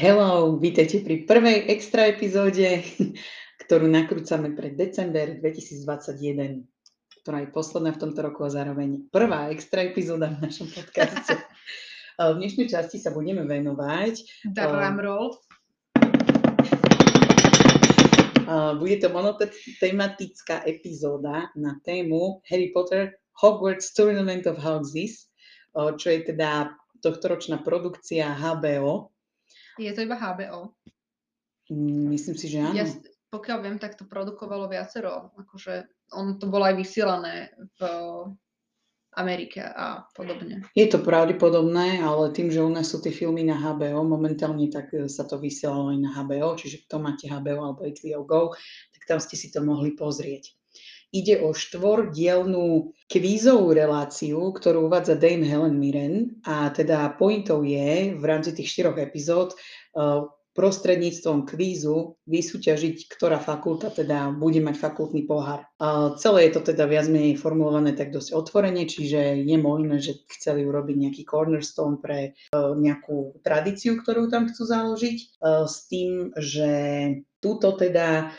Hello, vítajte pri prvej extra epizóde, ktorú nakrúcame pre december 2021 ktorá je posledná v tomto roku a zároveň prvá extra epizóda v našom podcaste. v dnešnej časti sa budeme venovať... Drum roll. Bude to monotematická epizóda na tému Harry Potter Hogwarts Tournament of Houses, čo je teda tohtoročná produkcia HBO. Je to iba HBO? Mm, myslím si, že áno. Ja, pokiaľ viem, tak to produkovalo viacero akože on to bolo aj vysielané v Amerike a podobne. Je to pravdepodobné, ale tým, že u nás sú tie filmy na HBO, momentálne tak e, sa to vysielalo aj na HBO, čiže kto máte HBO alebo HBO Go, tak tam ste si to mohli pozrieť. Ide o štvordielnú kvízovú reláciu, ktorú uvádza Dame Helen Mirren a teda pointou je v rámci tých štyroch epizód uh, prostredníctvom kvízu vysúťažiť, ktorá fakulta teda bude mať fakultný pohár. A celé je to teda viac menej formulované tak dosť otvorene, čiže je možné, že chceli urobiť nejaký cornerstone pre uh, nejakú tradíciu, ktorú tam chcú založiť, uh, s tým, že túto teda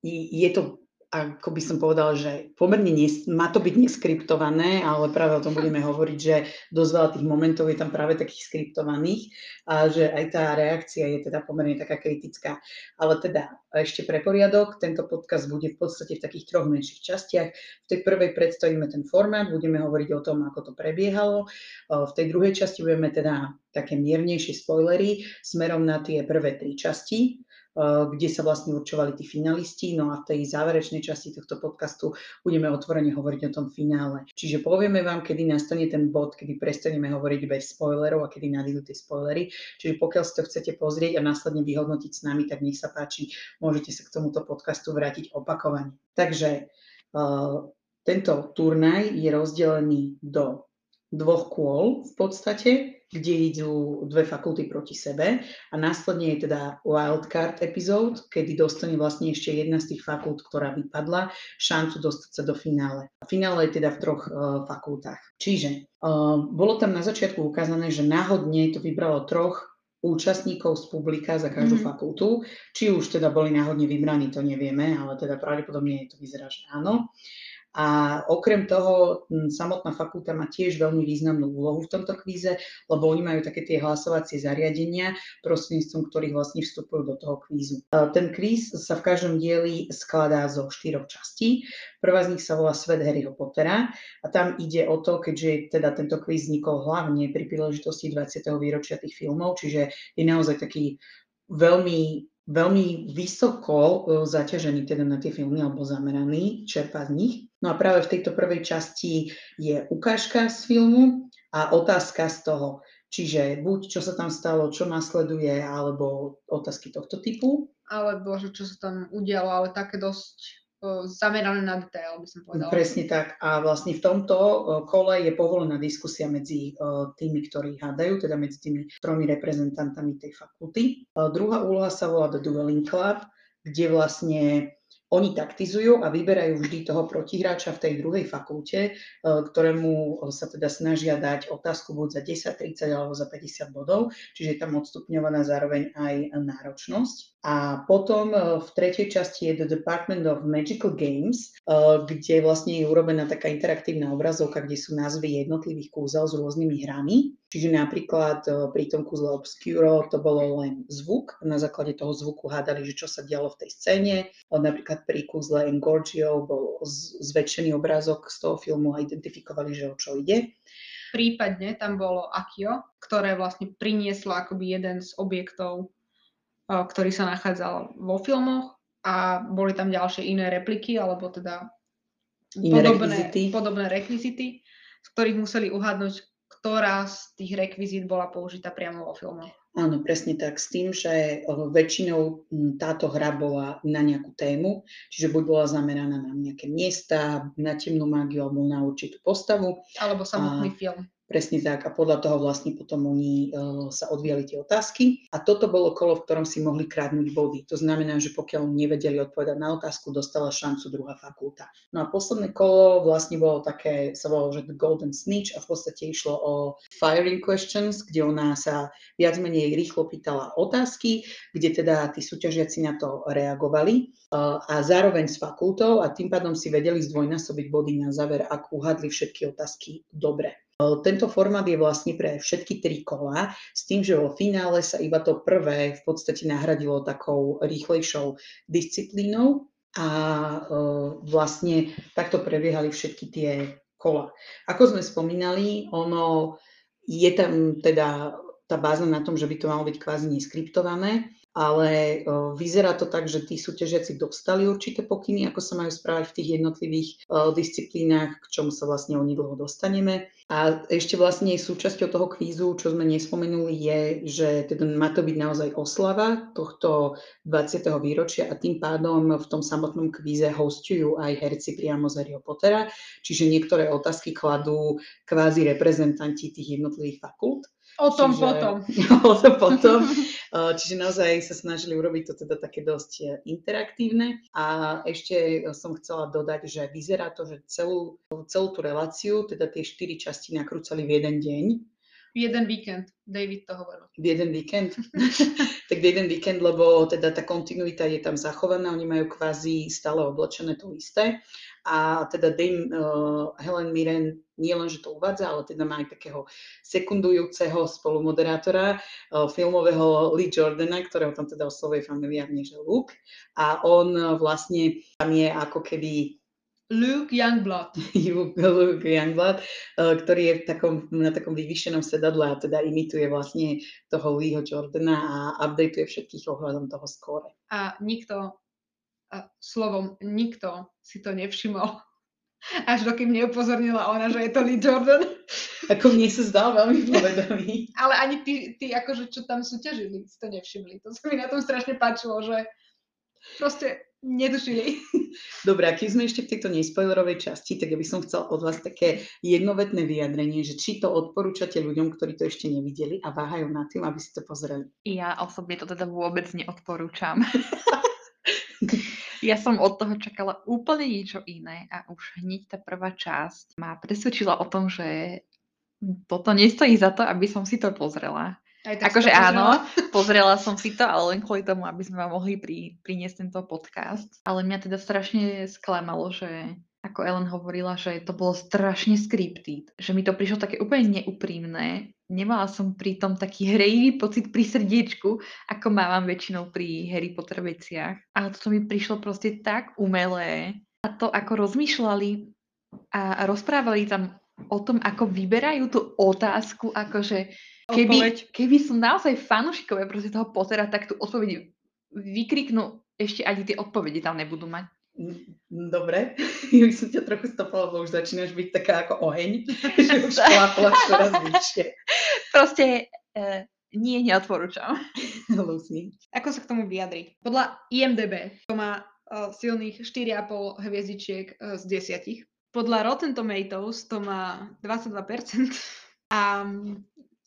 je to ako by som povedala, že pomerne nes, má to byť neskriptované, ale práve o tom budeme hovoriť, že dosť veľa tých momentov je tam práve takých skriptovaných a že aj tá reakcia je teda pomerne taká kritická. Ale teda ešte pre poriadok, tento podcast bude v podstate v takých troch menších častiach. V tej prvej predstavíme ten formát, budeme hovoriť o tom, ako to prebiehalo. V tej druhej časti budeme teda také miernejšie spoilery smerom na tie prvé tri časti kde sa vlastne určovali tí finalisti. No a v tej záverečnej časti tohto podcastu budeme otvorene hovoriť o tom finále. Čiže povieme vám, kedy nastane ten bod, kedy prestaneme hovoriť bez spoilerov a kedy nadídu tie spoilery. Čiže pokiaľ si to chcete pozrieť a následne vyhodnotiť s nami, tak nech sa páči, môžete sa k tomuto podcastu vrátiť opakovane. Takže uh, tento turnaj je rozdelený do dvoch kôl v podstate kde idú dve fakulty proti sebe a následne je teda wildcard epizód, kedy dostane vlastne ešte jedna z tých fakult, ktorá vypadla, šancu dostať sa do finále. Finále je teda v troch uh, fakultách. Čiže uh, bolo tam na začiatku ukázané, že náhodne to vybralo troch účastníkov z publika za každú mm-hmm. fakultu. Či už teda boli náhodne vybraní, to nevieme, ale teda pravdepodobne to vyzerá, že áno. A okrem toho, samotná fakulta má tiež veľmi významnú úlohu v tomto kvíze, lebo oni majú také tie hlasovacie zariadenia, prostredníctvom ktorých vlastne vstupujú do toho kvízu. Ten kvíz sa v každom dieli skladá zo štyroch častí. Prvá z nich sa volá Svet Harryho Pottera a tam ide o to, keďže teda tento kvíz vznikol hlavne pri príležitosti 20. výročia tých filmov, čiže je naozaj taký veľmi veľmi vysoko e, zaťažený teda na tie filmy alebo zameraný, čerpá z nich. No a práve v tejto prvej časti je ukážka z filmu a otázka z toho. Čiže buď čo sa tam stalo, čo nasleduje, alebo otázky tohto typu. Alebo že čo sa tam udialo, ale také dosť zamerané na detail, by som povedala. Presne tak. A vlastne v tomto kole je povolená diskusia medzi tými, ktorí hádajú, teda medzi tými tromi reprezentantami tej fakulty. Druhá úloha sa volá The Dueling Club, kde vlastne oni taktizujú a vyberajú vždy toho protihráča v tej druhej fakulte, ktorému sa teda snažia dať otázku buď za 10, 30 alebo za 50 bodov, čiže je tam odstupňovaná zároveň aj náročnosť. A potom e, v tretej časti je The Department of Magical Games, e, kde vlastne je urobená taká interaktívna obrazovka, kde sú názvy jednotlivých kúzel s rôznymi hrami. Čiže napríklad pri tom kúzle Obscuro to bolo len zvuk. Na základe toho zvuku hádali, že čo sa dialo v tej scéne. Napríklad pri kúzle Engorgio bol zväčšený obrázok z toho filmu a identifikovali, že o čo ide. Prípadne tam bolo Akio, ktoré vlastne prinieslo akoby jeden z objektov, ktorý sa nachádzal vo filmoch a boli tam ďalšie iné repliky, alebo teda iné podobné, rekvizity. podobné rekvizity, z ktorých museli uhádnuť, ktorá z tých rekvizít bola použitá priamo vo filme. Áno, presne tak. S tým, že väčšinou táto hra bola na nejakú tému, čiže buď bola zameraná na nejaké miesta, na temnú mágiu alebo na určitú postavu. Alebo samotný a, film. Presne tak. A podľa toho vlastne potom oni uh, sa odvíjali tie otázky. A toto bolo kolo, v ktorom si mohli kradnúť body. To znamená, že pokiaľ nevedeli odpovedať na otázku, dostala šancu druhá fakulta. No a posledné kolo vlastne bolo také, sa volalo, že The Golden Snitch a v podstate išlo o firing questions, kde ona sa viac menej rýchlo pýtala otázky, kde teda tí súťažiaci na to reagovali uh, a zároveň s fakultou a tým pádom si vedeli zdvojnásobiť body na záver, ak uhadli všetky otázky dobre. Tento formát je vlastne pre všetky tri kola, s tým, že vo finále sa iba to prvé v podstate nahradilo takou rýchlejšou disciplínou a vlastne takto prebiehali všetky tie kola. Ako sme spomínali, ono je tam teda tá báza na tom, že by to malo byť kvázi neskriptované, ale vyzerá to tak, že tí súťažiaci dostali určité pokyny, ako sa majú správať v tých jednotlivých disciplínach, k čomu sa vlastne onedlho dostaneme. A ešte vlastne súčasťou toho kvízu, čo sme nespomenuli, je, že teda má to byť naozaj oslava tohto 20. výročia a tým pádom v tom samotnom kvíze hostujú aj herci priamo z Harryho Pottera, čiže niektoré otázky kladú kvázi reprezentanti tých jednotlivých fakult. O tom Čiže, potom. o tom potom. Čiže naozaj sa snažili urobiť to teda také dosť e, interaktívne. A ešte som chcela dodať, že vyzerá to, že celú, celú tú reláciu, teda tie štyri časti nakrúcali v jeden deň. Jeden víkend, David to hovoril. Jeden víkend? tak jeden víkend, lebo teda tá kontinuita je tam zachovaná, oni majú kvázi stále oblečené to isté a teda Dame uh, Helen Mirren nie len, že to uvádza, ale teda má aj takého sekundujúceho spolumoderátora uh, filmového Lee Jordana, ktorého tam teda oslovuje familiárne, že Luke. A on uh, vlastne tam je ako keby Luke Youngblood. Luke Youngblood, uh, ktorý je v takom, na takom vyvýšenom sedadle a teda imituje vlastne toho Leeho Jordana a updateuje všetkých ohľadom toho skóre. A nikto a slovom nikto si to nevšimol. Až dokým neupozornila ona, že je to Lee Jordan. Ako mne sa zdal veľmi povedomý. Ale ani tí, tí akože, čo tam súťažili, si to nevšimli. To sa mi na tom strašne páčilo, že proste nedušili. Dobre, a keď sme ešte v tejto nespoilerovej časti, tak ja by som chcela od vás také jednovetné vyjadrenie, že či to odporúčate ľuďom, ktorí to ešte nevideli a váhajú na tým, aby si to pozreli. Ja osobne to teda vôbec neodporúčam. Ja som od toho čakala úplne niečo iné a už hneď tá prvá časť ma presvedčila o tom, že toto nestojí za to, aby som si to pozrela. Akože áno, pozrela som si to, ale len kvôli tomu, aby sme vám mohli pri, priniesť tento podcast. Ale mňa teda strašne sklamalo, že ako Ellen hovorila, že to bolo strašne scripted, že mi to prišlo také úplne neúprimné. Nemala som pri tom taký hrejivý pocit pri srdiečku, ako mávam väčšinou pri Harry Potter veciach. Ale toto mi prišlo proste tak umelé. A to, ako rozmýšľali a rozprávali tam o tom, ako vyberajú tú otázku, akože keby, keby sú naozaj fanúšikové proste toho Pottera, tak tú odpoveď vykriknú, ešte ani tie odpovede tam nebudú mať. Dobre, ja by som ťa trochu stopala, lebo už začínaš byť taká ako oheň, že už klápla čoraz vyššie. Proste uh, nie, neodporúčam. Lucy. Ako sa k tomu vyjadriť? Podľa IMDB to má uh, silných 4,5 hviezdičiek uh, z 10. Podľa Rotten Tomatoes to má 22%. A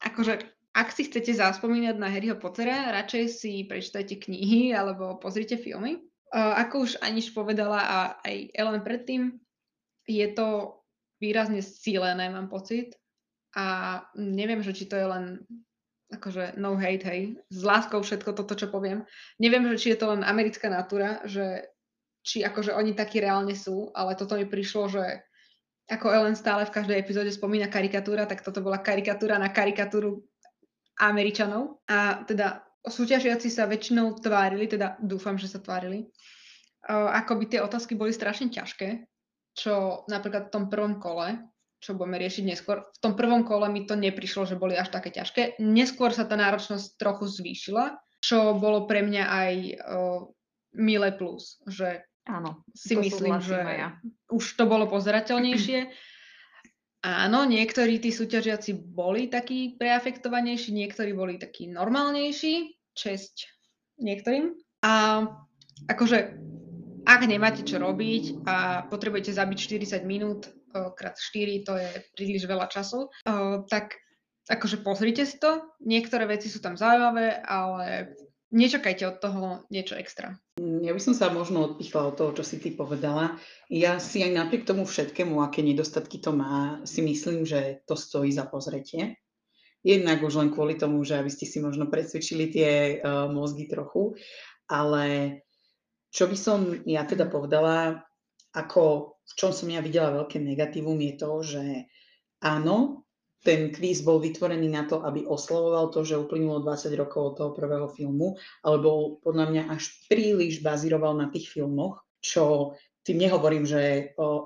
akože ak si chcete zaspomínať na Harryho Pottera, radšej si prečítajte knihy alebo pozrite filmy ako už Aniš povedala a aj Ellen predtým, je to výrazne sílené, mám pocit. A neviem, že či to je len akože no hate, hej, s láskou všetko toto, čo poviem. Neviem, že či je to len americká natúra, že či akože oni takí reálne sú, ale toto mi prišlo, že ako Ellen stále v každej epizóde spomína karikatúra, tak toto bola karikatúra na karikatúru Američanov. A teda súťažiaci sa väčšinou tvárili, teda dúfam, že sa tvárili, ako by tie otázky boli strašne ťažké, čo napríklad v tom prvom kole, čo budeme riešiť neskôr, v tom prvom kole mi to neprišlo, že boli až také ťažké. Neskôr sa tá náročnosť trochu zvýšila, čo bolo pre mňa aj milé plus, že Áno, si myslím, že ja. už to bolo pozerateľnejšie. Áno, niektorí tí súťažiaci boli takí preafektovanejší, niektorí boli takí normálnejší, česť niektorým. A akože, ak nemáte čo robiť a potrebujete zabiť 40 minút krát 4, to je príliš veľa času, tak akože pozrite si to. Niektoré veci sú tam zaujímavé, ale nečakajte od toho niečo extra. Ja by som sa možno odpichla od toho, čo si ty povedala. Ja si aj napriek tomu všetkému, aké nedostatky to má, si myslím, že to stojí za pozretie. Jednak už len kvôli tomu, že aby ste si možno presvedčili tie uh, mozgy trochu, ale čo by som ja teda povedala, ako v čom som ja videla veľké negatívum je to, že áno, ten kvíz bol vytvorený na to, aby oslavoval to, že uplynulo 20 rokov od toho prvého filmu, ale bol podľa mňa až príliš bazíroval na tých filmoch, čo tým nehovorím, že o,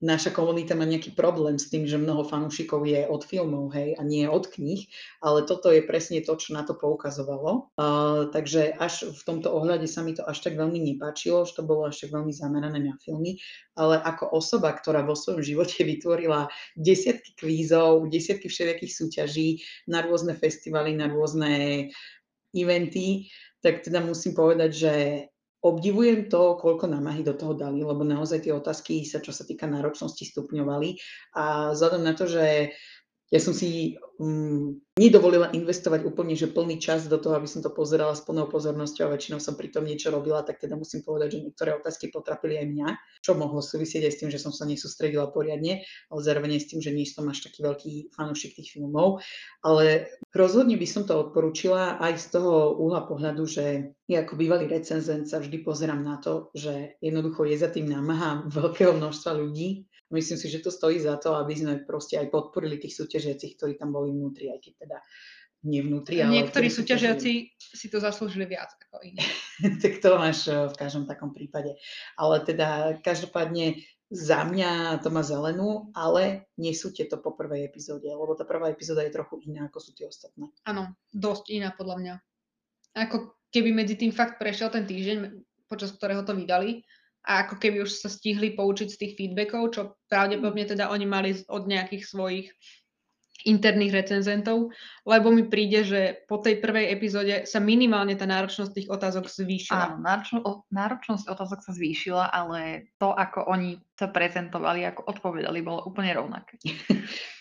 naša komunita má nejaký problém s tým, že mnoho fanúšikov je od filmov, hej, a nie od kníh, ale toto je presne to, čo na to poukazovalo. Uh, takže až v tomto ohľade sa mi to až tak veľmi nepáčilo, že to bolo až tak veľmi zamerané na filmy, ale ako osoba, ktorá vo svojom živote vytvorila desiatky kvízov, desiatky všelijakých súťaží na rôzne festivaly, na rôzne eventy, tak teda musím povedať, že obdivujem to, koľko námahy do toho dali, lebo naozaj tie otázky sa, čo sa týka náročnosti, stupňovali. A vzhľadom na to, že ja som si um, nedovolila investovať úplne, že plný čas do toho, aby som to pozerala s plnou pozornosťou a väčšinou som pri tom niečo robila, tak teda musím povedať, že niektoré otázky potrapili aj mňa, čo mohlo súvisieť aj s tým, že som sa nesústredila poriadne, ale zároveň s tým, že nie som až taký veľký fanúšik tých filmov. Ale rozhodne by som to odporúčila aj z toho úhla pohľadu, že ja ako bývalý recenzent sa vždy pozerám na to, že jednoducho je za tým námaha veľkého množstva ľudí, Myslím si, že to stojí za to, aby sme proste aj podporili tých súťažiacich, ktorí tam boli vnútri, aj keď teda nevnútri. Ale Niektorí súťažiaci si to zaslúžili viac ako iní. tak to máš eh, v každom takom prípade. Ale teda každopádne za mňa to má zelenú, ale nesúďte to po prvej epizóde, lebo tá prvá epizóda je trochu iná, ako sú tie ostatné. Áno, dosť iná podľa mňa. Ako keby medzi tým fakt prešiel ten týždeň, počas ktorého to vydali, a ako keby už sa stihli poučiť z tých feedbackov, čo pravdepodobne teda oni mali od nejakých svojich interných recenzentov, lebo mi príde, že po tej prvej epizóde sa minimálne tá náročnosť tých otázok zvýšila. Áno, náročno, náročnosť otázok sa zvýšila, ale to, ako oni sa prezentovali, ako odpovedali, bolo úplne rovnaké.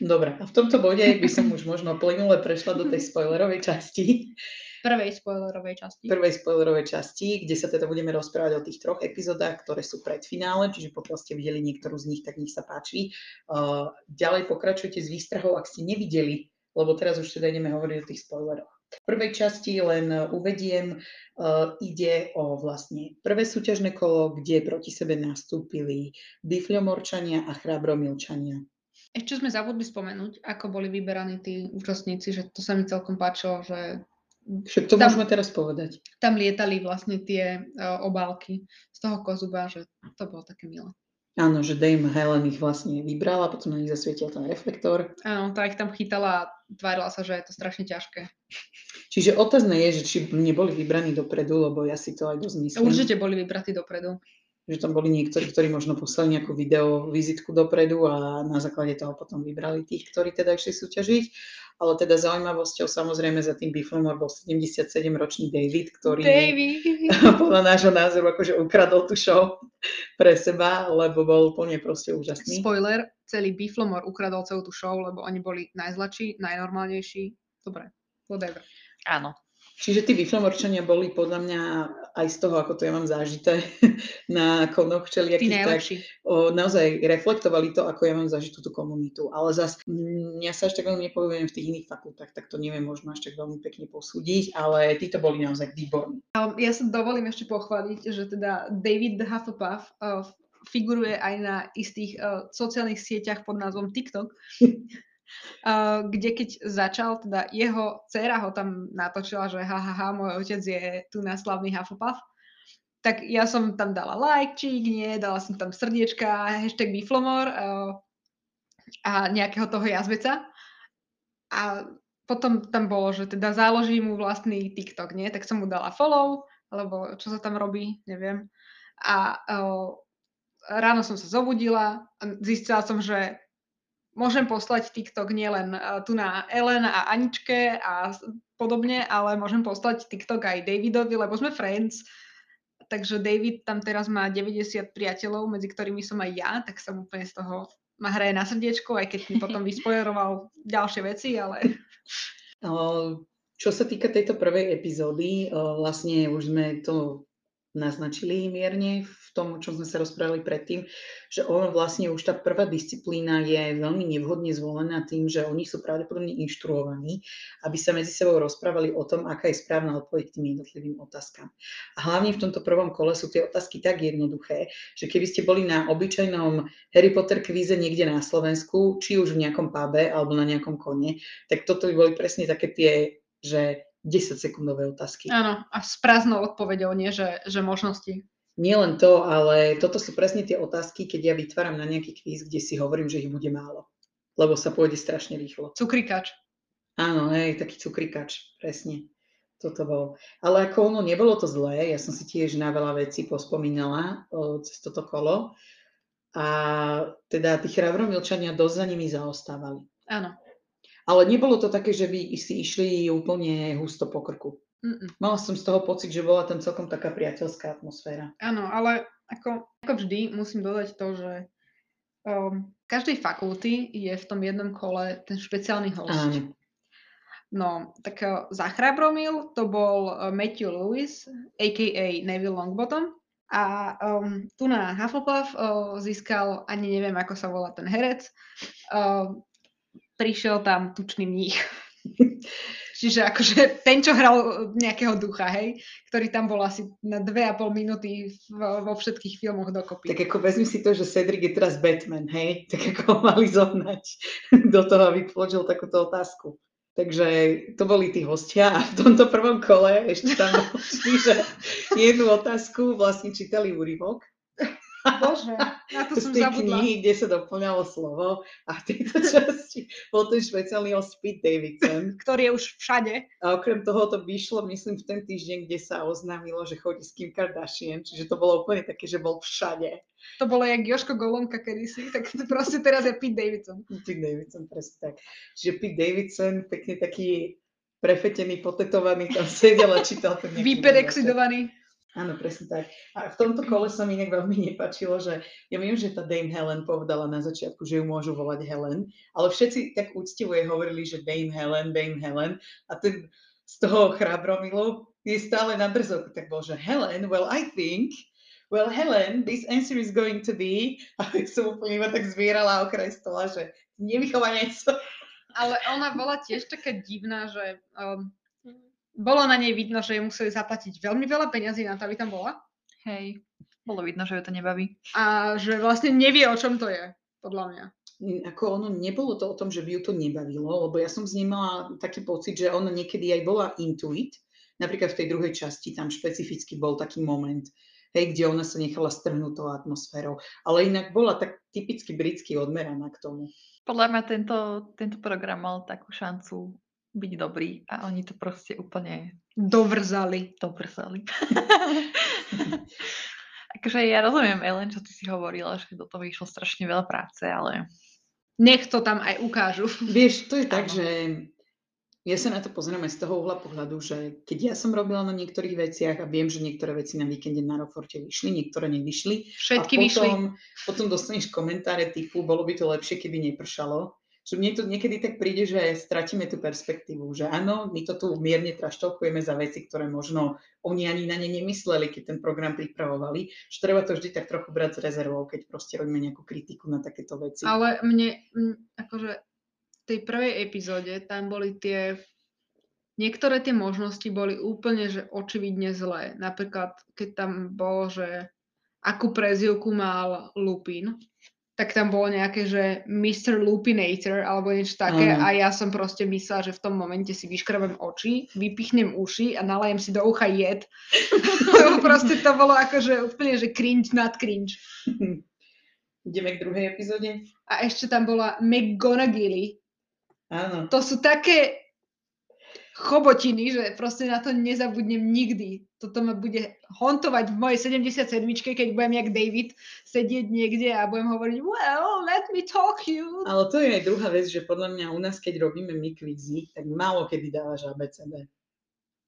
Dobre, a v tomto bode by som už možno plynule prešla do tej spoilerovej časti prvej spoilerovej časti. Prvej spoilerovej časti, kde sa teda budeme rozprávať o tých troch epizódach, ktoré sú pred finále, čiže pokiaľ ste videli niektorú z nich, tak nech sa páči. Uh, ďalej pokračujte s výstrahou, ak ste nevideli, lebo teraz už teda ideme hovoriť o tých spoileroch. V prvej časti len uvediem, uh, ide o vlastne prvé súťažné kolo, kde proti sebe nastúpili bifľomorčania a chrábromilčania. Ešte sme zabudli spomenúť, ako boli vyberaní tí účastníci, že to sa mi celkom páčilo, že však to tam, môžeme teraz povedať. Tam lietali vlastne tie uh, obálky z toho kozuba, že to bolo také milé. Áno, že Dame Helen ich vlastne vybrala, potom na nich zasvietil ten reflektor. Áno, tá ich tam chytala a tvárila sa, že je to strašne ťažké. Čiže otázne je, že či neboli vybraní dopredu, lebo ja si to aj dosť myslím. Určite boli vybratí dopredu že tam boli niektorí, ktorí možno poslali nejakú video vizitku dopredu a na základe toho potom vybrali tých, ktorí teda išli súťažiť. Ale teda zaujímavosťou samozrejme za tým Biflomor bol 77-ročný David, ktorý David. podľa nášho názoru akože ukradol tú show pre seba, lebo bol úplne proste úžasný. Spoiler, celý Biflomor ukradol celú tú show, lebo oni boli najzlačí, najnormálnejší. Dobre, whatever. Áno. Čiže tí Biflomorčania boli podľa mňa aj z toho, ako to ja mám zážité na konoch všelijakých, tak o, naozaj reflektovali to, ako ja mám zažitú tú komunitu. Ale zase mm, ja sa až tak veľmi nepovedujem v tých iných fakultách, tak to neviem možno až tak veľmi pekne posúdiť, ale títo boli naozaj výborní. Ja sa dovolím ešte pochváliť, že teda David the Hufflepuff uh, figuruje aj na istých uh, sociálnych sieťach pod názvom TikTok. Uh, kde keď začal, teda jeho dcera ho tam natočila, že ha, ha, ha môj otec je tu na slavný Hufflepuff, tak ja som tam dala lajkčík, nie, dala som tam srdiečka, hashtag Biflomor uh, a nejakého toho jazveca. A potom tam bolo, že teda záloží mu vlastný TikTok, nie? Tak som mu dala follow, alebo čo sa tam robí, neviem. A uh, ráno som sa zobudila a zistila som, že môžem poslať TikTok nielen uh, tu na Ellen a Aničke a podobne, ale môžem poslať TikTok aj Davidovi, lebo sme friends. Takže David tam teraz má 90 priateľov, medzi ktorými som aj ja, tak som úplne z toho ma hraje na srdiečko, aj keď mi potom vyspojeroval ďalšie veci, ale... Čo sa týka tejto prvej epizódy, vlastne už sme to naznačili mierne v tom, čo sme sa rozprávali predtým, že ono vlastne už tá prvá disciplína je veľmi nevhodne zvolená tým, že oni sú pravdepodobne inštruovaní, aby sa medzi sebou rozprávali o tom, aká je správna odpoveď k tým jednotlivým otázkam. A hlavne v tomto prvom kole sú tie otázky tak jednoduché, že keby ste boli na obyčajnom Harry Potter kvíze niekde na Slovensku, či už v nejakom pube alebo na nejakom kone, tak toto by boli presne také tie, že 10-sekundové otázky. Áno, a s prázdnou odpoveďou, nie že, že možnosti. Nie len to, ale toto sú presne tie otázky, keď ja vytváram na nejaký kvíz, kde si hovorím, že ich bude málo. Lebo sa pôjde strašne rýchlo. Cukrikač. Áno, hej, taký cukrikač, presne. Toto bol. Ale ako ono, nebolo to zlé, ja som si tiež na veľa vecí pospomínala o, cez toto kolo. A teda tí chravromilčania dosť za nimi zaostávali. Áno. Ale nebolo to také, že by si išli úplne husto po krku. Mm-mm. Mala som z toho pocit, že bola tam celkom taká priateľská atmosféra. Áno, ale ako, ako vždy musím dodať to, že um, každej fakulty je v tom jednom kole ten špeciálny host. Áno. No, tak uh, za Chrabromil to bol uh, Matthew Lewis, a.k.a. Neville Longbottom. A um, tu na Hufflepuff uh, získal, ani neviem, ako sa volá ten herec, uh, prišiel tam tučný mních. Čiže akože ten, čo hral nejakého ducha, hej, ktorý tam bol asi na dve a pol minúty vo, všetkých filmoch dokopy. Tak ako vezmi si to, že Cedric je teraz Batman, hej, tak ako mali zohnať do toho, aby položil takúto otázku. Takže to boli tí hostia a v tomto prvom kole ešte tam bol, že jednu otázku vlastne čítali úryvok Bože, na to som zabudla. knihy, kde sa doplňalo slovo a v tejto časti bol ten špeciálny host Pete Davidson. Ktorý je už všade. A okrem toho to vyšlo, myslím, v ten týždeň, kde sa oznámilo, že chodí s Kim Kardashian, čiže to bolo úplne také, že bol všade. To bolo jak Joško Golomka kedysi, tak to proste teraz je Pete Davidson. Pete Davidson, presne tak. Čiže Pete Davidson, pekne taký prefetený, potetovaný, tam sedel a čítal ten Vyperexidovaný. Áno, presne tak. A v tomto kole sa mi inak veľmi nepačilo, že ja viem, že tá Dame Helen povedala na začiatku, že ju môžu volať Helen, ale všetci tak úctivo jej hovorili, že Dame Helen, Dame Helen. A ten z toho chrabromilu je stále na drzoku, tak bol, že Helen, well I think, well Helen, this answer is going to be, a som úplne iba tak zvierala okraj stola, že nevychovanie Ale ona bola tiež taká divná, že um, bolo na nej vidno, že jej museli zaplatiť veľmi veľa peniazí na to, aby tam bola. Hej, bolo vidno, že ju to nebaví. A že vlastne nevie, o čom to je, podľa mňa. Ako ono, nebolo to o tom, že by ju to nebavilo, lebo ja som z nej mala taký pocit, že ona niekedy aj bola intuit. Napríklad v tej druhej časti tam špecificky bol taký moment, hej, kde ona sa nechala strhnúť tou atmosférou. Ale inak bola tak typicky britsky odmeraná k tomu. Podľa mňa tento, tento program mal takú šancu byť dobrý a oni to proste úplne dovrzali. Dovrzali. akože ja rozumiem, Ellen, čo ty si hovorila, že do toho išlo strašne veľa práce, ale... Nech to tam aj ukážu. Vieš, to je tak, že ja sa na to pozriem aj z toho uhla pohľadu, že keď ja som robila na niektorých veciach a viem, že niektoré veci na víkende na Roforte vyšli, niektoré nevyšli. Všetky a potom, vyšli. Potom dostaneš komentáre typu, bolo by to lepšie, keby nepršalo že mne to niekedy tak príde, že stratíme tú perspektívu, že áno, my to tu mierne traštolkujeme za veci, ktoré možno oni ani na ne nemysleli, keď ten program pripravovali, že treba to vždy tak trochu brať s rezervou, keď proste robíme nejakú kritiku na takéto veci. Ale mne, akože v tej prvej epizóde tam boli tie niektoré tie možnosti boli úplne, že očividne zlé. Napríklad, keď tam bolo, že akú prezivku mal Lupin, tak tam bolo nejaké, že Mr. Lupinator alebo niečo také mm. a ja som proste myslela, že v tom momente si vyškrabem oči, vypichnem uši a nalajem si do ucha jed. proste to bolo akože úplne, že cringe nad cringe. Ideme k druhej epizóde. A ešte tam bola McGonagall. Áno. To sú také chobotiny, že proste na to nezabudnem nikdy. Toto ma bude hontovať v mojej 77 keď budem jak David sedieť niekde a budem hovoriť well, let me talk you. Ale to je aj druhá vec, že podľa mňa u nás, keď robíme my kvízy, tak málo kedy dávaš ABCD.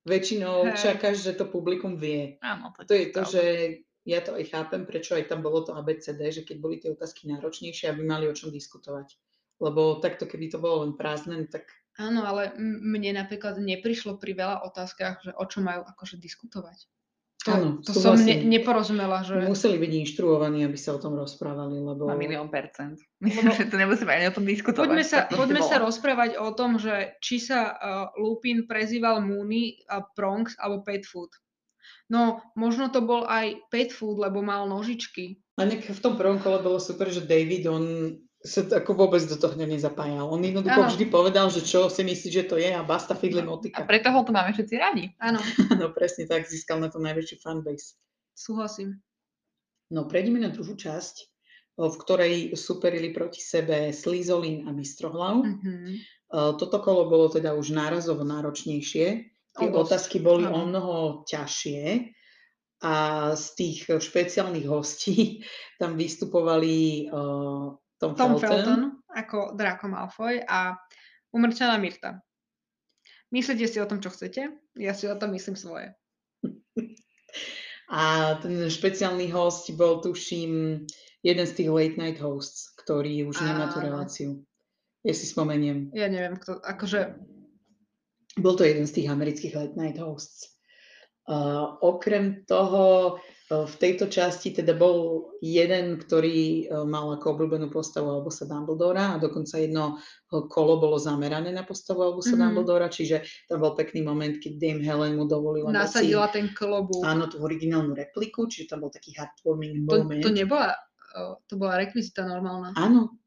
Väčšinou hey. čakáš, že to publikum vie. Áno, to, to je to, že ja to aj chápem, prečo aj tam bolo to ABCD, že keď boli tie otázky náročnejšie, aby mali o čom diskutovať. Lebo takto, keby to bolo len prázdne, tak Áno, ale mne napríklad neprišlo pri veľa otázkach, že o čo majú akože diskutovať. To, Áno, to som ne, neporozumela, že... Museli byť inštruovaní, aby sa o tom rozprávali, lebo... Na milión percent. Myslím, lebo... že to nemusíme ani o tom diskutovať. Poďme sa, poďme sa rozprávať o tom, že či sa uh, Lupin prezýval Mooney, uh, Prongs alebo Pet Food. No, možno to bol aj Pet Food, lebo mal nožičky. A v tom prvom kole bolo super, že David, on sa ako vôbec do toho nezapájal. On jednoducho ano. vždy povedal, že čo si myslí, že to je a basta fidli motika. A preto ho to máme všetci radi. Áno. no presne tak, získal na to najväčší fanbase. Súhlasím. No prejdeme na druhú časť, v ktorej superili proti sebe Slizolin a Bystrohlav. Mm-hmm. Toto kolo bolo teda už nárazovo náročnejšie. Tie o otázky boli ano. o mnoho ťažšie a z tých špeciálnych hostí tam vystupovali tom, Tom Felton. Felton ako Draco Malfoy a umrčaná Mirta. Myslíte si o tom, čo chcete? Ja si o tom myslím svoje. A ten špeciálny host bol, tuším, jeden z tých late night hosts, ktorý už a... nemá tú reláciu. Ja si spomeniem. Ja neviem, kto, akože... Bol to jeden z tých amerických late night hosts. Uh, okrem toho, v tejto časti teda bol jeden, ktorý mal ako obľúbenú postavu Albusa Dumbledora a dokonca jedno kolo bolo zamerané na postavu Albusa mm-hmm. Dumbledora, čiže tam bol pekný moment, keď Dame Helen mu dovolila Nasadila si, ten klobúk. Áno, tú originálnu repliku, čiže tam bol taký heartwarming to, moment. To nebola, to bola rekvizita normálna. Áno.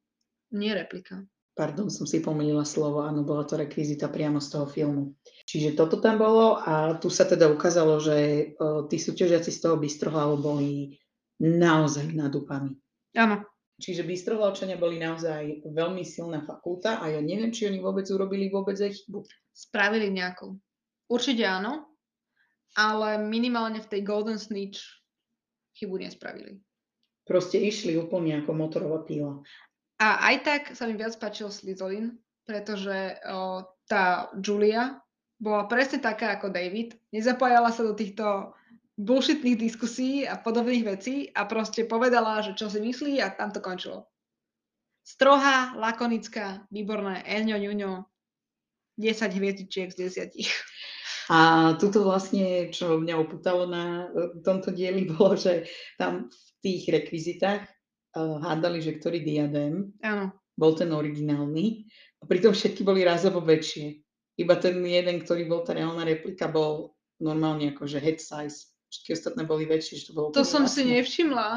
Nie replika. Pardon, som si pomýlila slovo, áno, bola to rekvizita priamo z toho filmu. Čiže toto tam bolo a tu sa teda ukázalo, že o, tí súťažiaci z toho Bystrohlavu boli naozaj nadúpaní. Áno. Čiže Bystrohlavčania boli naozaj veľmi silná fakulta a ja neviem, či oni vôbec urobili vôbec aj chybu. Spravili nejakú. Určite áno, ale minimálne v tej Golden Snitch chybu nespravili. Proste išli úplne ako motorová píla. A aj tak sa mi viac páčil Slizolin, pretože o, tá Julia bola presne taká ako David. Nezapájala sa do týchto bullshitných diskusí a podobných vecí a proste povedala, že čo si myslí a tam to končilo. Strohá, lakonická, výborné, Elňo, ňuňo, 10 hviezdičiek z 10. A tuto vlastne, čo mňa oputalo na e, tomto dieli, bolo, že tam v tých rekvizitách uh, hádali, že ktorý diadém Áno. bol ten originálny. A pritom všetky boli rázovo väčšie. Iba ten jeden, ktorý bol tá reálna replika, bol normálne akože head size. Všetky ostatné boli väčšie. Že to bolo to som jasné. si nevšimla.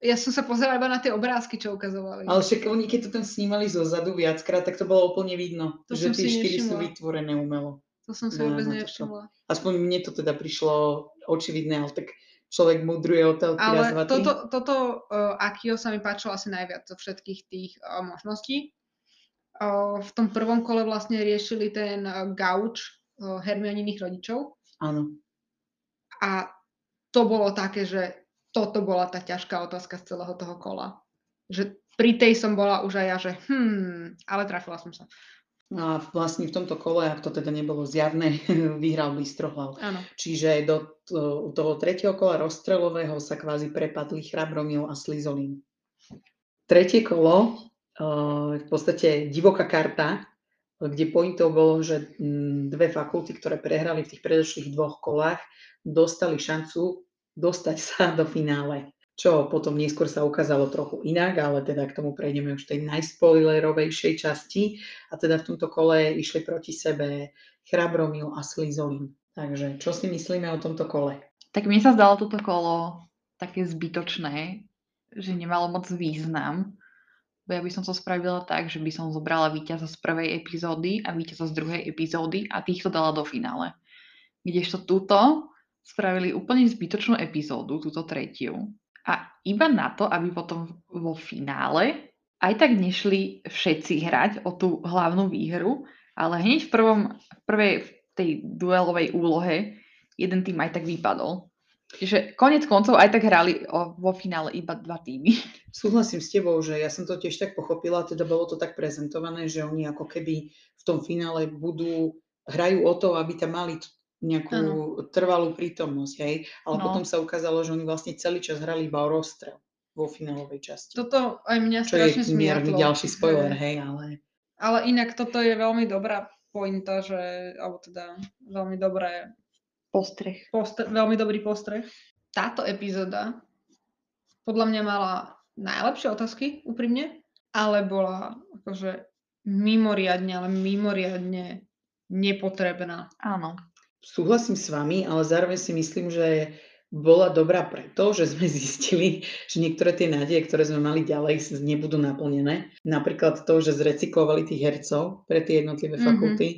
Ja som sa pozerala iba na tie obrázky, čo ukazovali. Ale však oni, keď to tam snímali zo zadu viackrát, tak to bolo úplne vidno, to že tie štyri sú vytvorené umelo. To som si vôbec nevšimla. Aspoň mne to teda prišlo očividné, ale tak človek mudruje o telky Ale raz, dva, toto, toto uh, Akio sa mi páčilo asi najviac zo všetkých tých uh, možností. Uh, v tom prvom kole vlastne riešili ten uh, gauč uh, Hermioniných rodičov. Áno. A to bolo také, že toto bola tá ťažká otázka z celého toho kola. Že pri tej som bola už aj ja, že hmm, ale trafila som sa. No a vlastne v tomto kole, ak to teda nebolo zjavné, vyhral Bystrohlav. Áno. Čiže do toho tretieho kola rozstrelového sa kvázi prepadli Chrabromil a Slizolín. Tretie kolo, v podstate divoká karta, kde pointou bolo, že mm, dve fakulty, ktoré prehrali v tých predošlých dvoch kolách, dostali šancu dostať sa do finále čo potom neskôr sa ukázalo trochu inak, ale teda k tomu prejdeme už tej najspoilerovejšej časti. A teda v tomto kole išli proti sebe Chrabromil a Slizolin. Takže čo si myslíme o tomto kole? Tak mne sa zdalo toto kolo také zbytočné, že nemalo moc význam. Bo ja by som to spravila tak, že by som zobrala víťaza z prvej epizódy a víťaza z druhej epizódy a týchto dala do finále. Kdežto túto spravili úplne zbytočnú epizódu, túto tretiu, a iba na to, aby potom vo finále aj tak nešli všetci hrať o tú hlavnú výhru, ale hneď v, prvom, v prvej tej duelovej úlohe jeden tým aj tak vypadol. Čiže konec koncov aj tak hrali o, vo finále iba dva týmy. Súhlasím s tebou, že ja som to tiež tak pochopila, teda bolo to tak prezentované, že oni ako keby v tom finále budú, hrajú o to, aby tam mali nejakú ano. trvalú prítomnosť, hej? Ale no. potom sa ukázalo, že oni vlastne celý čas hrali iba o rozstrel vo finálovej časti. Toto aj mňa Čo strašne je mierny ďalší spoiler, hej, ale... Ale inak toto je veľmi dobrá pointa, že, alebo teda veľmi dobré Postreh. Postre, veľmi dobrý postreh. Táto epizóda podľa mňa mala najlepšie otázky, úprimne, ale bola akože mimoriadne, ale mimoriadne nepotrebná. Áno. Súhlasím s vami, ale zároveň si myslím, že bola dobrá preto, že sme zistili, že niektoré tie nádeje, ktoré sme mali ďalej, nebudú naplnené. Napríklad to, že zrecyklovali tých hercov pre tie jednotlivé mm-hmm. fakulty,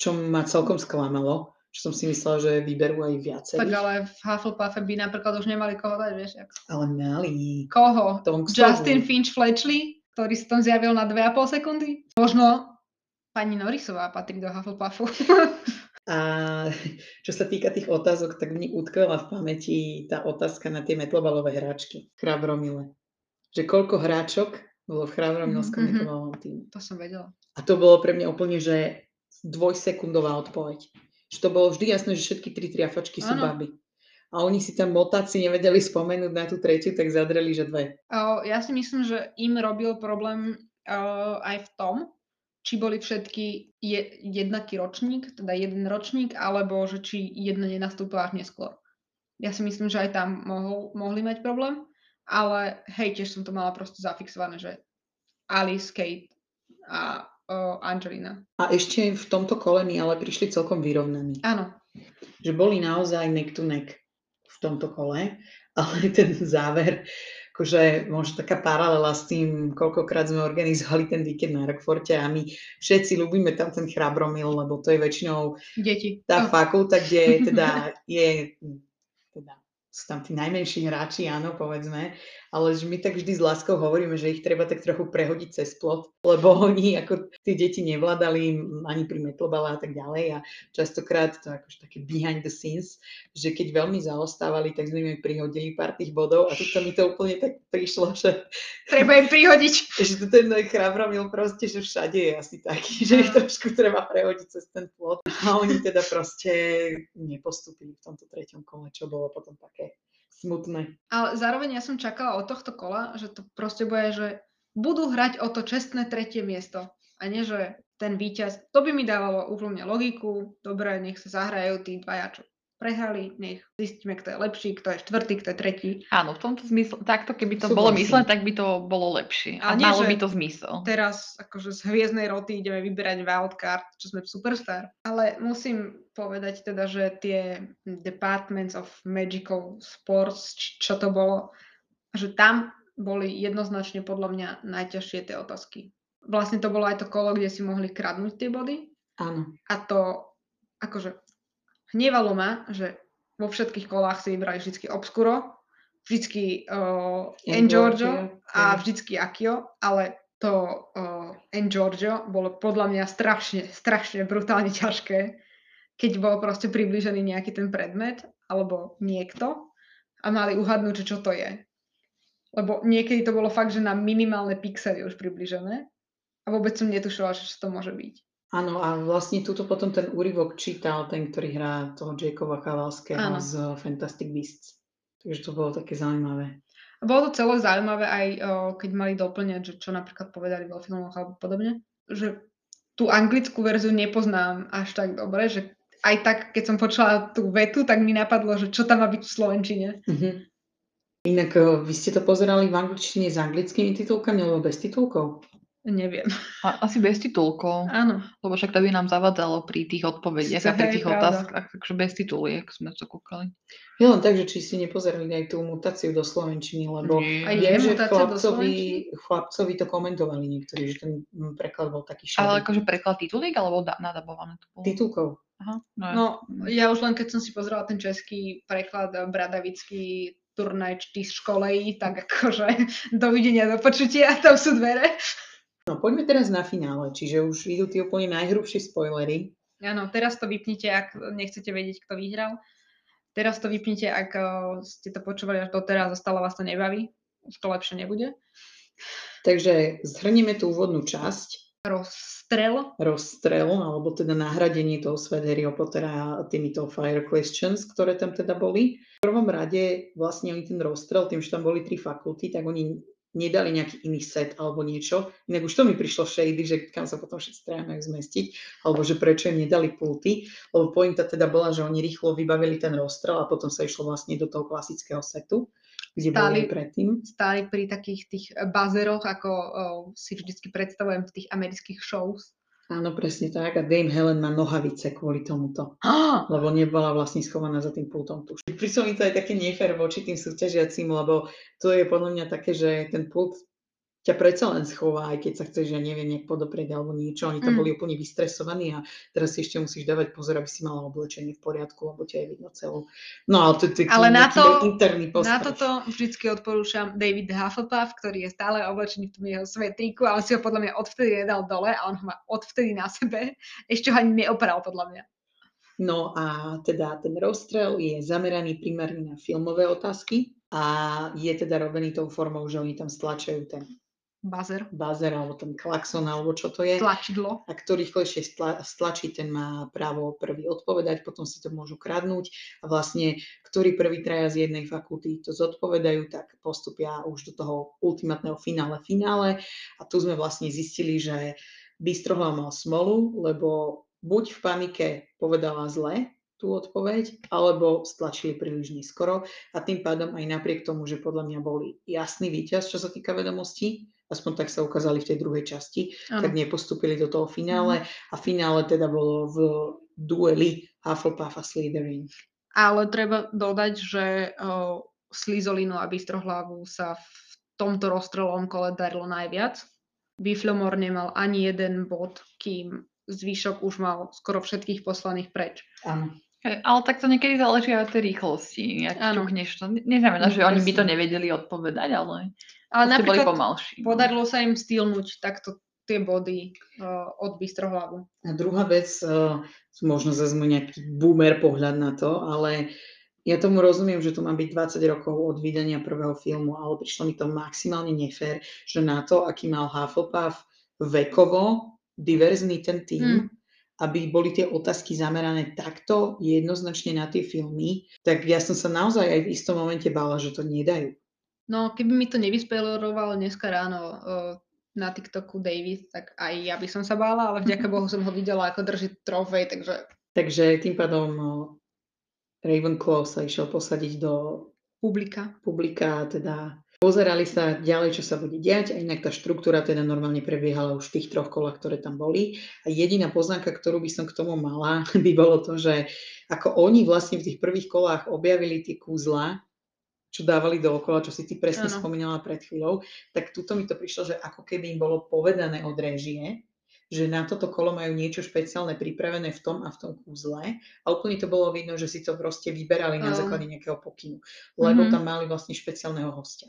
čo ma celkom sklamalo že som si myslela, že vyberú aj viacej. Tak ale v Hufflepuffe by napríklad už nemali koho dať, vieš. Jak... Ale mali. Koho? Tomksovu. Justin Finch Fletchley, ktorý sa tam zjavil na 2,5 sekundy. Možno pani Norrisová patrí do Hufflepuffu. A čo sa týka tých otázok, tak mi utkvela v pamäti tá otázka na tie metlobalové hráčky. Chrabromile. Že koľko hráčok bolo v chrabromilskom mm-hmm. metlobalovom týmu. To som vedela. A to bolo pre mňa úplne, že dvojsekundová odpoveď že to bolo vždy jasné, že všetky tri triafačky sú baby. A oni si tam motáci nevedeli spomenúť na tú tretiu, tak zadreli, že dve. Ja si myslím, že im robil problém aj v tom, či boli všetky je, jednaký ročník, teda jeden ročník, alebo že či jedna nenastúpila až neskôr. Ja si myslím, že aj tam mohol, mohli mať problém, ale hej, tiež som to mala proste zafixované, že Alice, Kate a o, Angelina. A ešte v tomto kole mi ale prišli celkom vyrovnaní. Áno. Že boli naozaj neck to neck v tomto kole, ale ten záver, akože možno taká paralela s tým, koľkokrát sme organizovali ten víkend na Rockforte a my všetci ľubíme tam ten chrabromil, lebo to je väčšinou Deti. tá oh. fakulta, kde teda je teda sú tam tí najmenší hráči, áno, povedzme, ale že my tak vždy s láskou hovoríme, že ich treba tak trochu prehodiť cez plot, lebo oni ako tí deti nevládali ani pri metlobale a tak ďalej a častokrát to akože také behind the scenes, že keď veľmi zaostávali, tak sme im prihodili pár tých bodov a tuto mi to úplne tak prišlo, že... Treba im prihodiť. Že ten chrabromil proste, že všade je asi taký, že ich trošku treba prehodiť cez ten plot a oni teda proste nepostupili v tomto treťom kole, čo bolo potom také smutné. Ale zároveň ja som čakala od tohto kola, že to proste bude, že budú hrať o to čestné tretie miesto. A nie, že ten víťaz, to by mi dávalo úplne logiku, dobre, nech sa zahrajú tí dvaja, čo prehrali, nech zistíme, kto je lepší, kto je štvrtý, kto je tretí. Áno, v tomto zmysle, takto keby to Súhlasím. bolo myslené, tak by to bolo lepšie. A, a nie, malo by to zmysel. Teraz akože z hviezdnej roty ideme vyberať wildcard, čo sme v Superstar. Ale musím povedať teda, že tie Departments of Magical Sports, čo to bolo, že tam boli jednoznačne podľa mňa najťažšie tie otázky. Vlastne to bolo aj to kolo, kde si mohli kradnúť tie body. Áno. A to, akože hnevalo ma, že vo všetkých kolách si vybrali vždy Obscuro, vždycky uh, En Giorgio a vždycky Akio, ale to uh, En Giorgio bolo podľa mňa strašne, strašne brutálne ťažké, keď bol proste približený nejaký ten predmet alebo niekto a mali uhadnúť, čo to je. Lebo niekedy to bolo fakt, že na minimálne pixely už približené a vôbec som netušila, že to môže byť. Áno, a vlastne túto potom ten úryvok čítal ten, ktorý hrá toho Jacoba Kavalského z Fantastic Beasts. Takže to bolo také zaujímavé. A bolo to celé zaujímavé aj o, keď mali doplňať, že čo napríklad povedali vo filmoch alebo podobne. Že tú anglickú verziu nepoznám až tak dobre, že aj tak, keď som počula tú vetu, tak mi napadlo, že čo tam má byť v Slovenčine. Mm-hmm. Inak vy ste to pozerali v angličtine s anglickými titulkami alebo bez titulkov? Neviem. A, asi bez titulkov. Áno. Lebo však to by nám zavadzalo pri tých odpovediach a pri tých otázkach, takže bez tituliek sme to kúkali. Je len tak, že či si nepozerali aj tú mutáciu do Slovenčiny, lebo Nie. viem, že chlapcovi, chlapcovi to komentovali niektorí, že ten preklad bol taký šedý. Ale akože preklad tituliek alebo da- nadabované to bolo? Titulkov. Aha, no, no, ja už len keď som si pozerala ten český preklad eh, Bradavický turnaj z školej, tak akože dovidenia, do počutia, tam sú dvere. No poďme teraz na finále, čiže už idú tie úplne najhrubšie spoilery. Áno, teraz to vypnite, ak nechcete vedieť, kto vyhral. Teraz to vypnite, ak ste to počúvali až doteraz a stále vás to nebaví. Už to lepšie nebude. Takže zhrnieme tú úvodnú časť. Rozstrel. Rozstrel, alebo teda nahradenie toho svet Harry Pottera týmito fire questions, ktoré tam teda boli. V prvom rade vlastne oni ten rozstrel, tým, že tam boli tri fakulty, tak oni nedali nejaký iný set alebo niečo. Inak už to mi prišlo shady, že kam sa potom všetci traja majú zmestiť, alebo že prečo im nedali pulty, lebo pointa teda bola, že oni rýchlo vybavili ten rozstrel a potom sa išlo vlastne do toho klasického setu, kde stáli, boli predtým. Stáli pri takých tých bazeroch, ako o, si vždycky predstavujem v tých amerických shows Áno, presne tak. A Dame Helen má nohavice kvôli tomuto. Ah! Lebo nebola vlastne schovaná za tým pultom. Prišlo mi to aj také nefér voči tým súťažiacím, lebo to je podľa mňa také, že ten pult ťa predsa len schová, aj keď sa chceš, ja neviem, nejak podoprieť alebo niečo. Oni tam mm. boli úplne vystresovaní a teraz si ešte musíš dávať pozor, aby si mala oblečenie v poriadku, lebo ťa je vidno celú. No ale to, je ale na to, interný postrach. Na toto vždycky odporúčam David Hufflepuff, ktorý je stále oblečený v tom jeho svetríku, ale si ho podľa mňa odvtedy nedal dole a on ho má odvtedy na sebe. Ešte ho ani neopral podľa mňa. No a teda ten rozstrel je zameraný primárne na filmové otázky a je teda robený tou formou, že oni tam stlačajú ten Buzzer. Buzzer alebo ten klakson alebo čo to je. Tlačidlo. A kto rýchlejšie stlačí, ten má právo prvý odpovedať, potom si to môžu kradnúť a vlastne, ktorí prvý traja z jednej fakulty to zodpovedajú, tak postupia už do toho ultimátneho finále finále a tu sme vlastne zistili, že Bystrohlav mal smolu, lebo buď v panike povedala zle, tú odpoveď, alebo stlačili príliš neskoro a tým pádom aj napriek tomu, že podľa mňa boli jasný víťaz, čo sa týka vedomostí, aspoň tak sa ukázali v tej druhej časti, ano. tak nepostupili do toho finále mm. a finále teda bolo v dueli Hufflepuff a Slytherin. Ale treba dodať, že uh, Slizolinu a Bystrohlavu sa v tomto rozstrelom kole darilo najviac. Biflomor nemal ani jeden bod, kým zvyšok už mal skoro všetkých poslaných preč. Áno. Ale tak to niekedy záleží aj od tej rýchlosti. Ak čuchneš to, neznamená, že oni by to nevedeli odpovedať, ale ale napríklad boli pomalší. No. podarilo sa im stílnuť takto tie body uh, od Bystrohlavu. A druhá vec, uh, možno zase nejaký boomer pohľad na to, ale ja tomu rozumiem, že to má byť 20 rokov od vydania prvého filmu, ale prišlo mi to maximálne nefér, že na to, aký mal Hufflepuff vekovo diverzný ten tým, hmm. Aby boli tie otázky zamerané takto jednoznačne na tie filmy, tak ja som sa naozaj aj v istom momente bála, že to nedajú. No, keby mi to nevyspoileroval dneska ráno uh, na TikToku David, tak aj ja by som sa bála, ale vďaka Bohu som ho videla, ako drží trofej, takže... Takže tým pádom Ravenclaw sa išiel posadiť do publika. publika, teda pozerali sa ďalej, čo sa bude diať a inak tá štruktúra teda normálne prebiehala už v tých troch kolách, ktoré tam boli. A jediná poznámka, ktorú by som k tomu mala, by bolo to, že ako oni vlastne v tých prvých kolách objavili tie kúzla, čo dávali dookola, čo si ty presne ano. spomínala pred chvíľou, tak tuto mi to prišlo, že ako keby im bolo povedané od réžie, že na toto kolo majú niečo špeciálne pripravené v tom a v tom kúzle a úplne to bolo vidno, že si to proste vyberali na základe nejakého pokynu, lebo mm-hmm. tam mali vlastne špeciálneho hostia.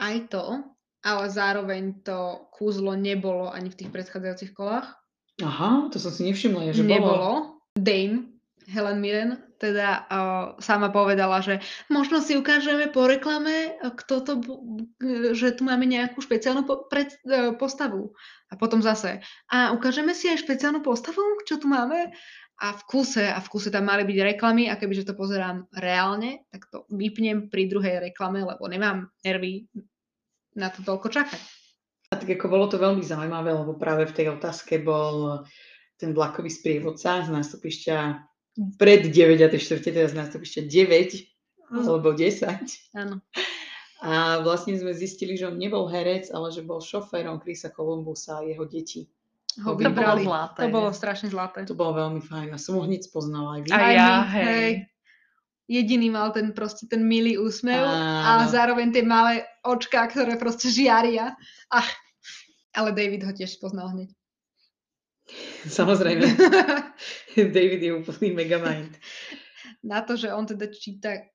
Aj to, ale zároveň to kúzlo nebolo ani v tých predchádzajúcich kolách. Aha, to som si nevšimla, že nebolo. bolo. Dame Helen Mirren teda uh, sama povedala, že možno si ukážeme po reklame, kto to, že tu máme nejakú špeciálnu po, pred, uh, postavu. A potom zase, a ukážeme si aj špeciálnu postavu, čo tu máme? A v kuse, a v kuse tam mali byť reklamy a kebyže to pozerám reálne, tak to vypnem pri druhej reklame, lebo nemám nervy na to toľko čakať. A tak ako bolo to veľmi zaujímavé, lebo práve v tej otázke bol ten vlakový sprievodca z nástupišťa pred 9 a 4, teraz nástupište 9 mm. alebo 10. Áno. A vlastne sme zistili, že on nebol herec, ale že bol šoférom Krisa Kolumbusa a jeho deti. Ho to bolo zlaté. To bolo strašne zlaté. To bolo veľmi fajn. A som ho hneď spoznala aj vy. Aj ja, hej. hej. Jediný mal ten proste ten milý úsmev a, a zároveň tie malé očká, ktoré proste žiaria. Ach, ale David ho tiež spoznal hneď. Samozrejme. David je úplný megamind. Na to, že on teda číta,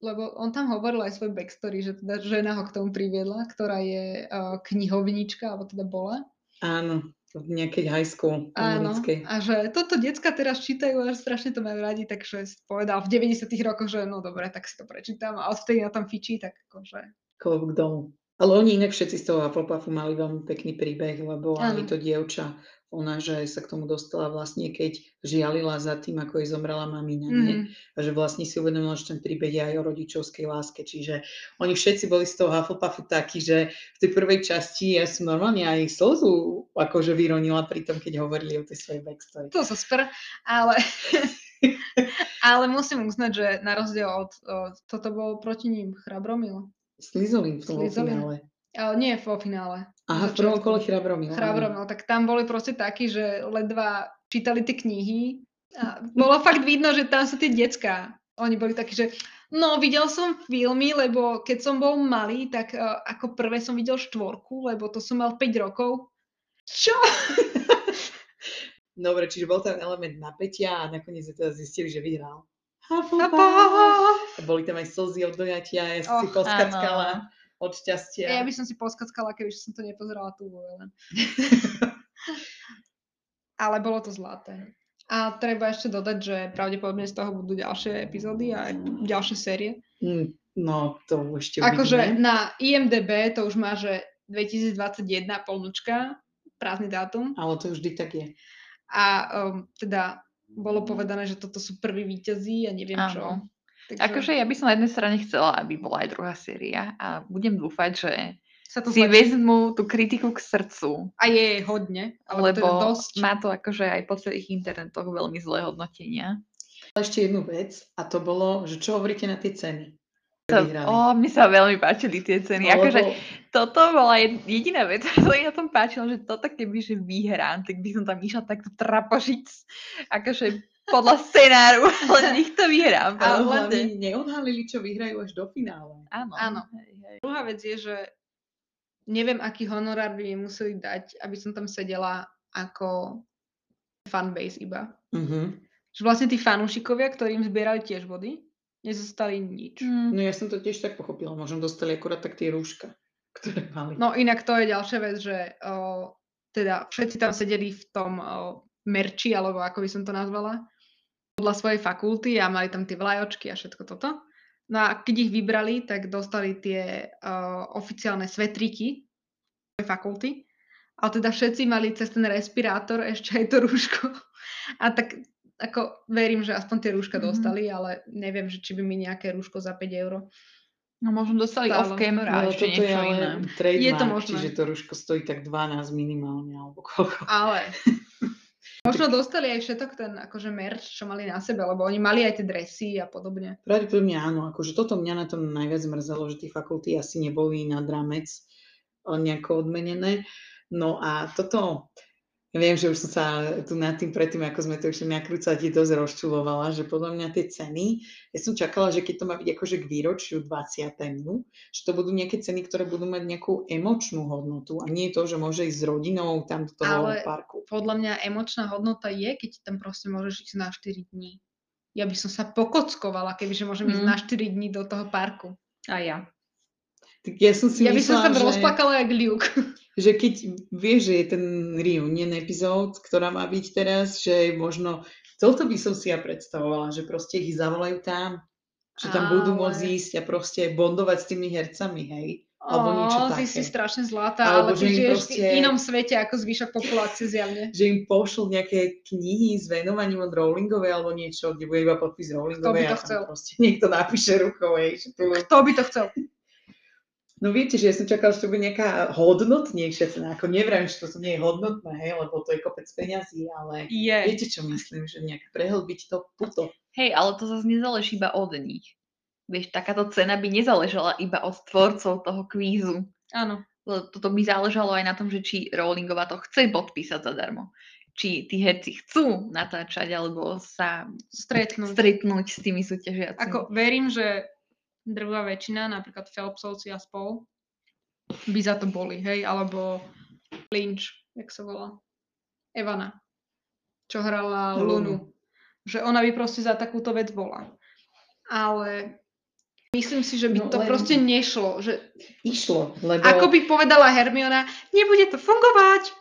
lebo on tam hovoril aj svoj backstory, že teda žena ho k tomu priviedla, ktorá je uh, knihovnička, alebo teda bola. Áno. v nejakej high school Áno, americkej. a že toto decka teraz čítajú a strašne to majú radi, takže povedal v 90 rokoch, že no dobre, tak si to prečítam a odvtedy na tom fičí, tak akože... Klobúk dolu. Ale oni inak všetci z toho Hufflepuffu mali veľmi pekný príbeh, lebo aj to dievča, ona, že sa k tomu dostala vlastne, keď žialila za tým, ako jej zomrela mamina, nie? Mhm. A že vlastne si uvedomila, že ten príbeh je aj o rodičovskej láske. Čiže oni všetci boli z toho Hufflepuffu takí, že v tej prvej časti ja som normálne aj slzu akože vyronila pri tom, keď hovorili o tej svojej backstory. To sa super, ale... ale musím uznať, že na rozdiel od... od toto bol proti ním Chrabromil. Slizolín v tom finále. Ale nie vo finále. Aha, v prvom kole Chrabromil. Chrabromil, tak tam boli proste takí, že ledva čítali tie knihy a bolo fakt vidno, že tam sú tie decká. Oni boli takí, že no videl som filmy, lebo keď som bol malý, tak uh, ako prvé som videl štvorku, lebo to som mal 5 rokov. Čo? Dobre, čiže bol tam element napätia a nakoniec teda zistili, že vyhral. Boli tam aj slzy od dojatia, ja som si Och, poskackala od šťastia. Ja by som si poskackala, keby som to nepozerala tu. len. Ale bolo to zlaté. A treba ešte dodať, že pravdepodobne z toho budú ďalšie epizódy a ďalšie série. Mm, No, to ešte Akože na IMDB to už má, že 2021 polnočka, prázdny dátum. Ale to vždy tak je. A um, teda bolo povedané, že toto sú prví víťazí a neviem čo. Áno. Takže Akože ja by som na jednej strane chcela, aby bola aj druhá séria a budem dúfať, že sa to si zlepší. vezmu tú kritiku k srdcu, A je jej hodne, ale lebo to je dosť. má to akože aj po celých internetoch veľmi zlé hodnotenia. Ešte jednu vec a to bolo, že čo hovoríte na tie ceny? To, o, mne sa veľmi páčili tie ceny. No, akože lebo- toto bola jed- jediná vec, mi na tom páčilo, že toto keby, že vyhrám, tak by som tam išla takto trapažiť, akože podľa scenáru, ale nech to vyhrám. Ale proste. hlavne neodhalili, čo vyhrajú až do finále. Áno. Áno. Hej, hej. Druhá vec je, že neviem, aký honorár by mi museli dať, aby som tam sedela ako fanbase iba. Mhm. Že vlastne tí fanúšikovia, ktorým zbierali tiež body, nezostali nič. Mm. No ja som to tiež tak pochopila. Možno dostali akorát tak tie rúška, ktoré mali. No inak to je ďalšia vec, že o, teda všetci tam sedeli v tom o, merči, alebo ako by som to nazvala, podľa svojej fakulty a mali tam tie vlajočky a všetko toto. No a keď ich vybrali, tak dostali tie o, oficiálne svetriky svojej fakulty. A teda všetci mali cez ten respirátor ešte aj to rúško. A tak ako verím, že aspoň tie rúška Mhm. dostali, ale neviem, že či by mi nejaké rúško za 5 eur. No možno dostali Stále. off-camera No, ešte je niečo ale iné. trademark, Je to možné. čiže to rúško stojí tak 12 minimálne, alebo koľko. Ale možno dostali aj všetok ten akože merch, čo mali na sebe, lebo oni mali aj tie dresy a podobne. Pravdepodobne áno, akože toto mňa na tom najviac mrzelo, že tie fakulty asi neboli na dramec eh, nejako odmenené. No a toto, viem, že už som sa tu nad tým predtým, ako sme to išli nakrúcať, dosť rozčulovala, že podľa mňa tie ceny, ja som čakala, že keď to má byť akože k výročiu 20. že to budú nejaké ceny, ktoré budú mať nejakú emočnú hodnotu a nie to, že môže ísť s rodinou tam do toho Ale- parku. Podľa mňa emočná hodnota je, keď tam proste môžeš ísť na 4 dní. Ja by som sa pokockovala, kebyže môžem ísť Mm. na 4 dní do toho parku. A ja. Tak ja som si Ja by som myslela, sa tam že... rozplakala jak Luke. Že keď vieš, že je ten reunion epizód, ktorá má byť teraz, že možno, toto by som si ja predstavovala, že proste ich zavolajú tam, že tam budú môcť Ale- ísť a proste bondovať s tými hercami, hej. Alebo niečo Ó, také. si si strašne zlatá, Alebo ale že žiješ proste- v inom svete ako zvyšok populácie zjavne. Že im pošlú nejaké knihy s venovaním od Rowlingovej alebo niečo, kde bude iba podpis Rowlingovej to a chcel? tam proste niekto napíše rukou, hej, že tu... Kto by to chcel? No viete, že ja som čakala, že to bude nejaká hodnotnejšia cena, ako neviem, že to nie je hodnotné, hej, lebo to je kopec peňazí, ale Je. viete, čo myslím, že nejak prehlbiť to puto. Hej, ale to zase nezáleží iba od nich. Vieš, takáto cena by nezáležala iba od tvorcov toho kvízu. Áno. Toto by záležalo aj na tom, že či Rowlingová to chce podpísať zadarmo. Či tí herci chcú natáčať, alebo sa Stretnúť. stretnúť s tými súťažiacimi. Ako verím, že drvá väčšina, napríklad Phelpsovci a spol, by za to boli, hej, alebo Lynch, jak sa volá, Evana, čo hrala Lunu. Že ona by proste za takúto vec bola. Ale myslím si, že by No to len- proste nešlo. Že Išlo, lebo... ako by povedala Hermiona, nebude to fungovať.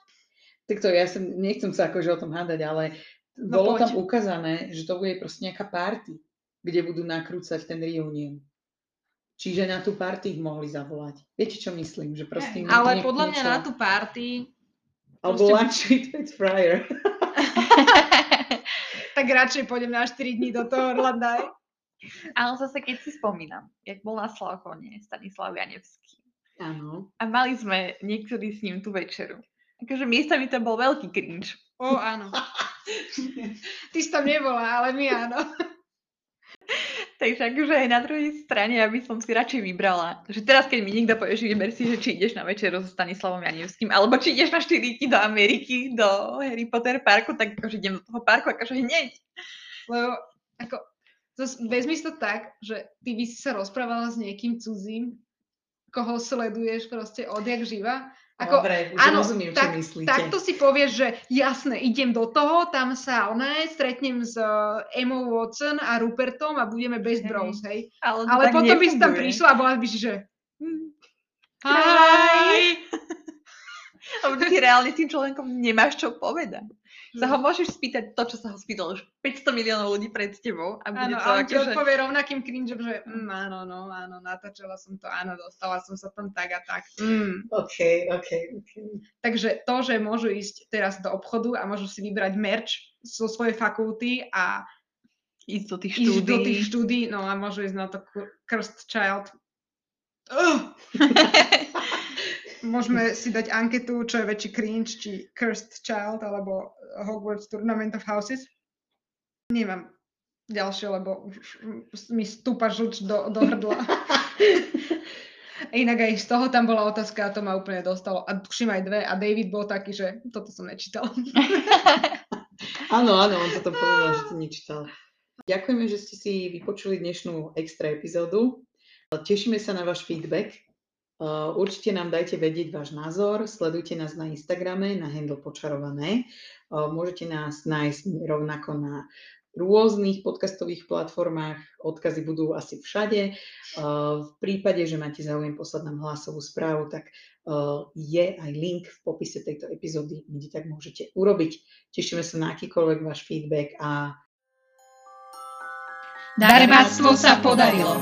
Tak to ja som, nechcem sa akože o tom hádať, ale no bolo poď. tam ukázané, že to bude proste nejaká party, kde budú nakrúcať ten reunion. Čiže na tú party ich mohli zavolať. Viete, čo myslím? Že proste ale podľa mňa na tú party... Alebo proste... lunch with Fryer. tak radšej pôjdem na 4 dní do toho Orlanda. Ale zase, keď si spomínam, jak bol na Slavkone Stanislav Janevský. Áno. A mali sme niektorí s ním tú večeru. Akože miestami tam bol veľký cringe. O, áno. Ty si tam nebola, ale my áno. Takže akože aj na druhej strane, aby som si radšej vybrala, že teraz keď mi niekto povie, že vyber si, že či ideš na večeru so Stanislavom Janevským, alebo či ideš na 4 do Ameriky, do Harry Potter parku, tak akože idem do toho parku akože hneď. Lebo ako, vezmi to tak, že ty by si sa rozprávala s niekým cudzím, koho sleduješ proste odjak živa ako, Dobre, už áno, rozumiem, tak, čo myslíte. Takto si povieš, že jasné, idem do toho, tam sa oné, stretnem s uh, Emma Watson a Rupertom a budeme best bros, hej. Ale, Ale potom by si tam prišla a bola by si, že hm, hi. A ty reálne tým človekom nemáš čo povedať sa ho môžeš spýtať to, čo sa ho spýtalo už 500 miliónov ľudí pred tebou. A bude áno, to a on ti že... odpovie rovnakým cringeom, že mm, áno, no, áno, natáčala som to, áno, dostala som sa tam tak a tak. Mm. OK, OK, OK. Takže to, že môžu ísť teraz do obchodu a môžu si vybrať merch zo svojej fakulty a ísť do tých štúdí. Ísť do tých štúdí, no a môžu ísť na to Cursed Child. Môžeme si dať anketu, čo je väčší cringe, či Cursed Child, alebo Hogwarts Tournament of Houses. Nemám ďalšie, lebo mi stúpa žlč do, do hrdla. Inak aj z toho tam bola otázka a to ma úplne dostalo. A tuším aj dve. A David bol taký, že toto som nečítal. áno, áno, on to povedal, že to nečítal. Ďakujeme, že ste si vypočuli dnešnú extra epizódu. Tešíme sa na váš feedback určite nám dajte vedieť váš názor, sledujte nás na Instagrame, na handle počarované. Uh, môžete nás nájsť rovnako na rôznych podcastových platformách, odkazy budú asi všade. Uh, v prípade, že máte záujem poslať nám hlasovú správu, tak je aj link v popise tejto epizódy, kde tak môžete urobiť. Tešíme sa na akýkoľvek váš feedback a... Darebáctvo sa podarilo.